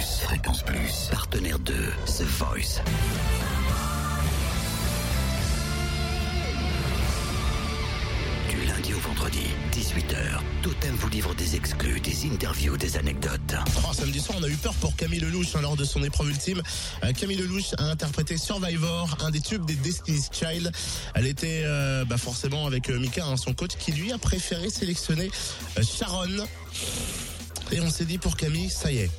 Fréquence Plus, partenaire de The Voice. Du lundi au vendredi, 18h, Totem vous livre des exclus, des interviews, des anecdotes. Oh, samedi soir, on a eu peur pour Camille Lelouch hein, lors de son épreuve ultime. Euh, Camille Lelouch a interprété Survivor, un des tubes des Destiny's Child. Elle était euh, bah, forcément avec euh, Mika, hein, son coach, qui lui a préféré sélectionner Sharon. Et on s'est dit pour Camille, ça y est,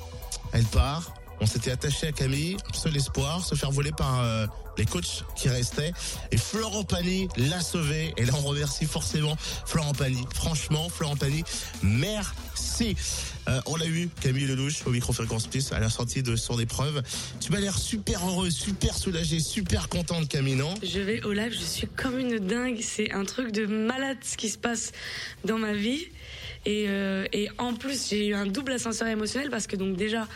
elle part. On s'était attaché à Camille, seul espoir, se faire voler par euh, les coachs qui restaient. Et Florent Pagny l'a sauvé. Et là, on remercie forcément Florent Pagny. Franchement, Florent Pagny, merci. Euh, on l'a eu, Camille Lelouch, au micro Fréquence Plus, à la sortie de son épreuve. Tu m'as l'air super heureux, super soulagé, super contente, Camille, non? Je vais au live, je suis comme une dingue. C'est un truc de malade ce qui se passe dans ma vie. Et, euh, et en plus, j'ai eu un double ascenseur émotionnel parce que donc déjà,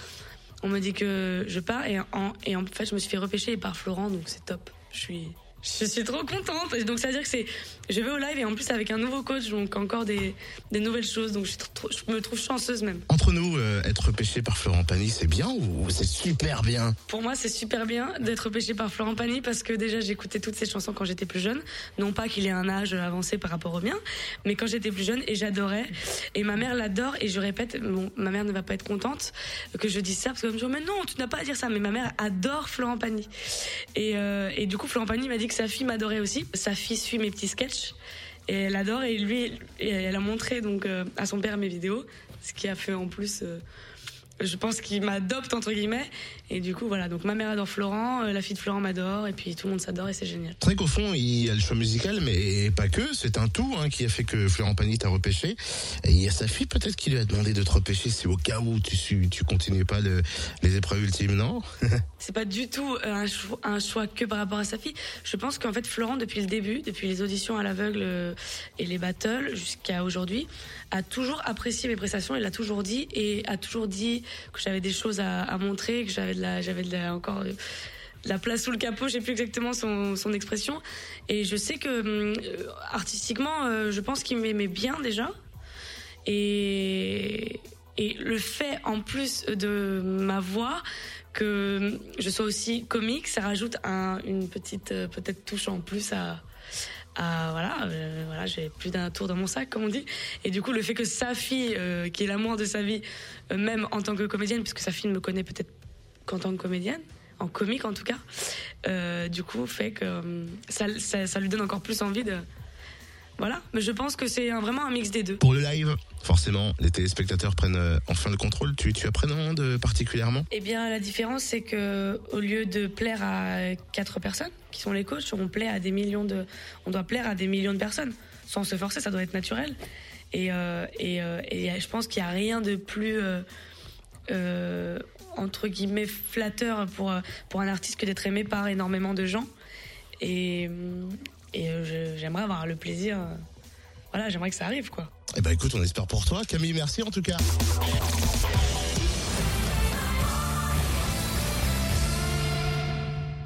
on me dit que je pars et en, et en fait, je me suis fait repêcher par Florent, donc c'est top. Je suis, je suis trop contente. Donc, ça veut dire que c'est, je vais au live et en plus avec un nouveau coach, donc encore des, des nouvelles choses. Donc, je, suis trop- je me trouve chanceuse même. Entre nous, euh, être repêché par Florent Pagny, c'est bien ou c'est super bien? Pour moi, c'est super bien d'être repêché par Florent Pagny parce que déjà, j'écoutais toutes ses chansons quand j'étais plus jeune. Non pas qu'il ait un âge avancé par rapport au mien, mais quand j'étais plus jeune et j'adorais. Et ma mère l'adore et je répète, bon, ma mère ne va pas être contente que je dise ça parce qu'elle va me dire, mais non, tu n'as pas à dire ça. Mais ma mère adore Florent Pagny. Et, euh, et du coup, Florent Pagny m'a dit sa fille m'adorait aussi. Sa fille suit mes petits sketchs et elle adore et lui, elle a montré donc euh, à son père mes vidéos, ce qui a fait en plus. Je pense qu'il m'adopte entre guillemets. Et du coup voilà. Donc ma mère adore Florent euh, la fille de Florent m'adore et puis tout le monde s'adore et c'est génial. C'est vrai qu'au fond, il y a le choix musical, mais pas que. C'est un tout hein, qui a fait que Florent Pagny t'a repêché. Et il y a sa fille peut-être qui lui a demandé de te repêcher. Si au cas où tu, tu continuais pas le- les épreuves ultimes, non? C'est pas du tout euh, un choix, un choix que par rapport à sa fille. Je pense qu'en fait Florent depuis le début depuis les auditions à l'aveugle euh, et les battles jusqu'à aujourd'hui a toujours apprécié mes prestations. Il l'a toujours dit et a toujours dit que j'avais des choses à, montrer que j'avais de la j'avais de encore euh, la place sous le capot, je sais plus exactement son, son expression. Et je sais que hum, euh, artistiquement, euh, je pense qu'il m'aimait bien déjà. Et, et le fait en plus de ma voix que je sois aussi comique, ça rajoute un- une petite peut-être touche en plus à, à voilà, euh, voilà, j'ai plus d'un tour dans mon sac comme on dit. Et du coup, le fait que sa fille, euh, qui est l'amour de sa vie, euh, même en tant que comédienne, puisque sa fille ne me connaît peut-être qu'en tant que comédienne, en comique en tout cas, du coup fait que ça, ça, ça lui donne encore plus envie de voilà. Mais je pense que c'est vraiment un mix des deux. Pour le live, forcément, les téléspectateurs prennent euh, enfin le contrôle. Tu, tu appréhendes particulièrement? Eh bien, la différence, c'est que au lieu de plaire à quatre personnes, qui sont les coachs, on plaît à des millions de, on doit plaire à des millions de personnes, sans se forcer, ça doit être naturel. Et, euh, et, euh, et je pense qu'il n'y a rien de plus euh, euh, entre guillemets flatteur pour pour un artiste que d'être aimé par énormément de gens. Et j'aimerais avoir le plaisir. euh, voilà, j'aimerais que ça arrive, quoi. Eh ben écoute, on espère pour toi. Camille, merci en tout cas.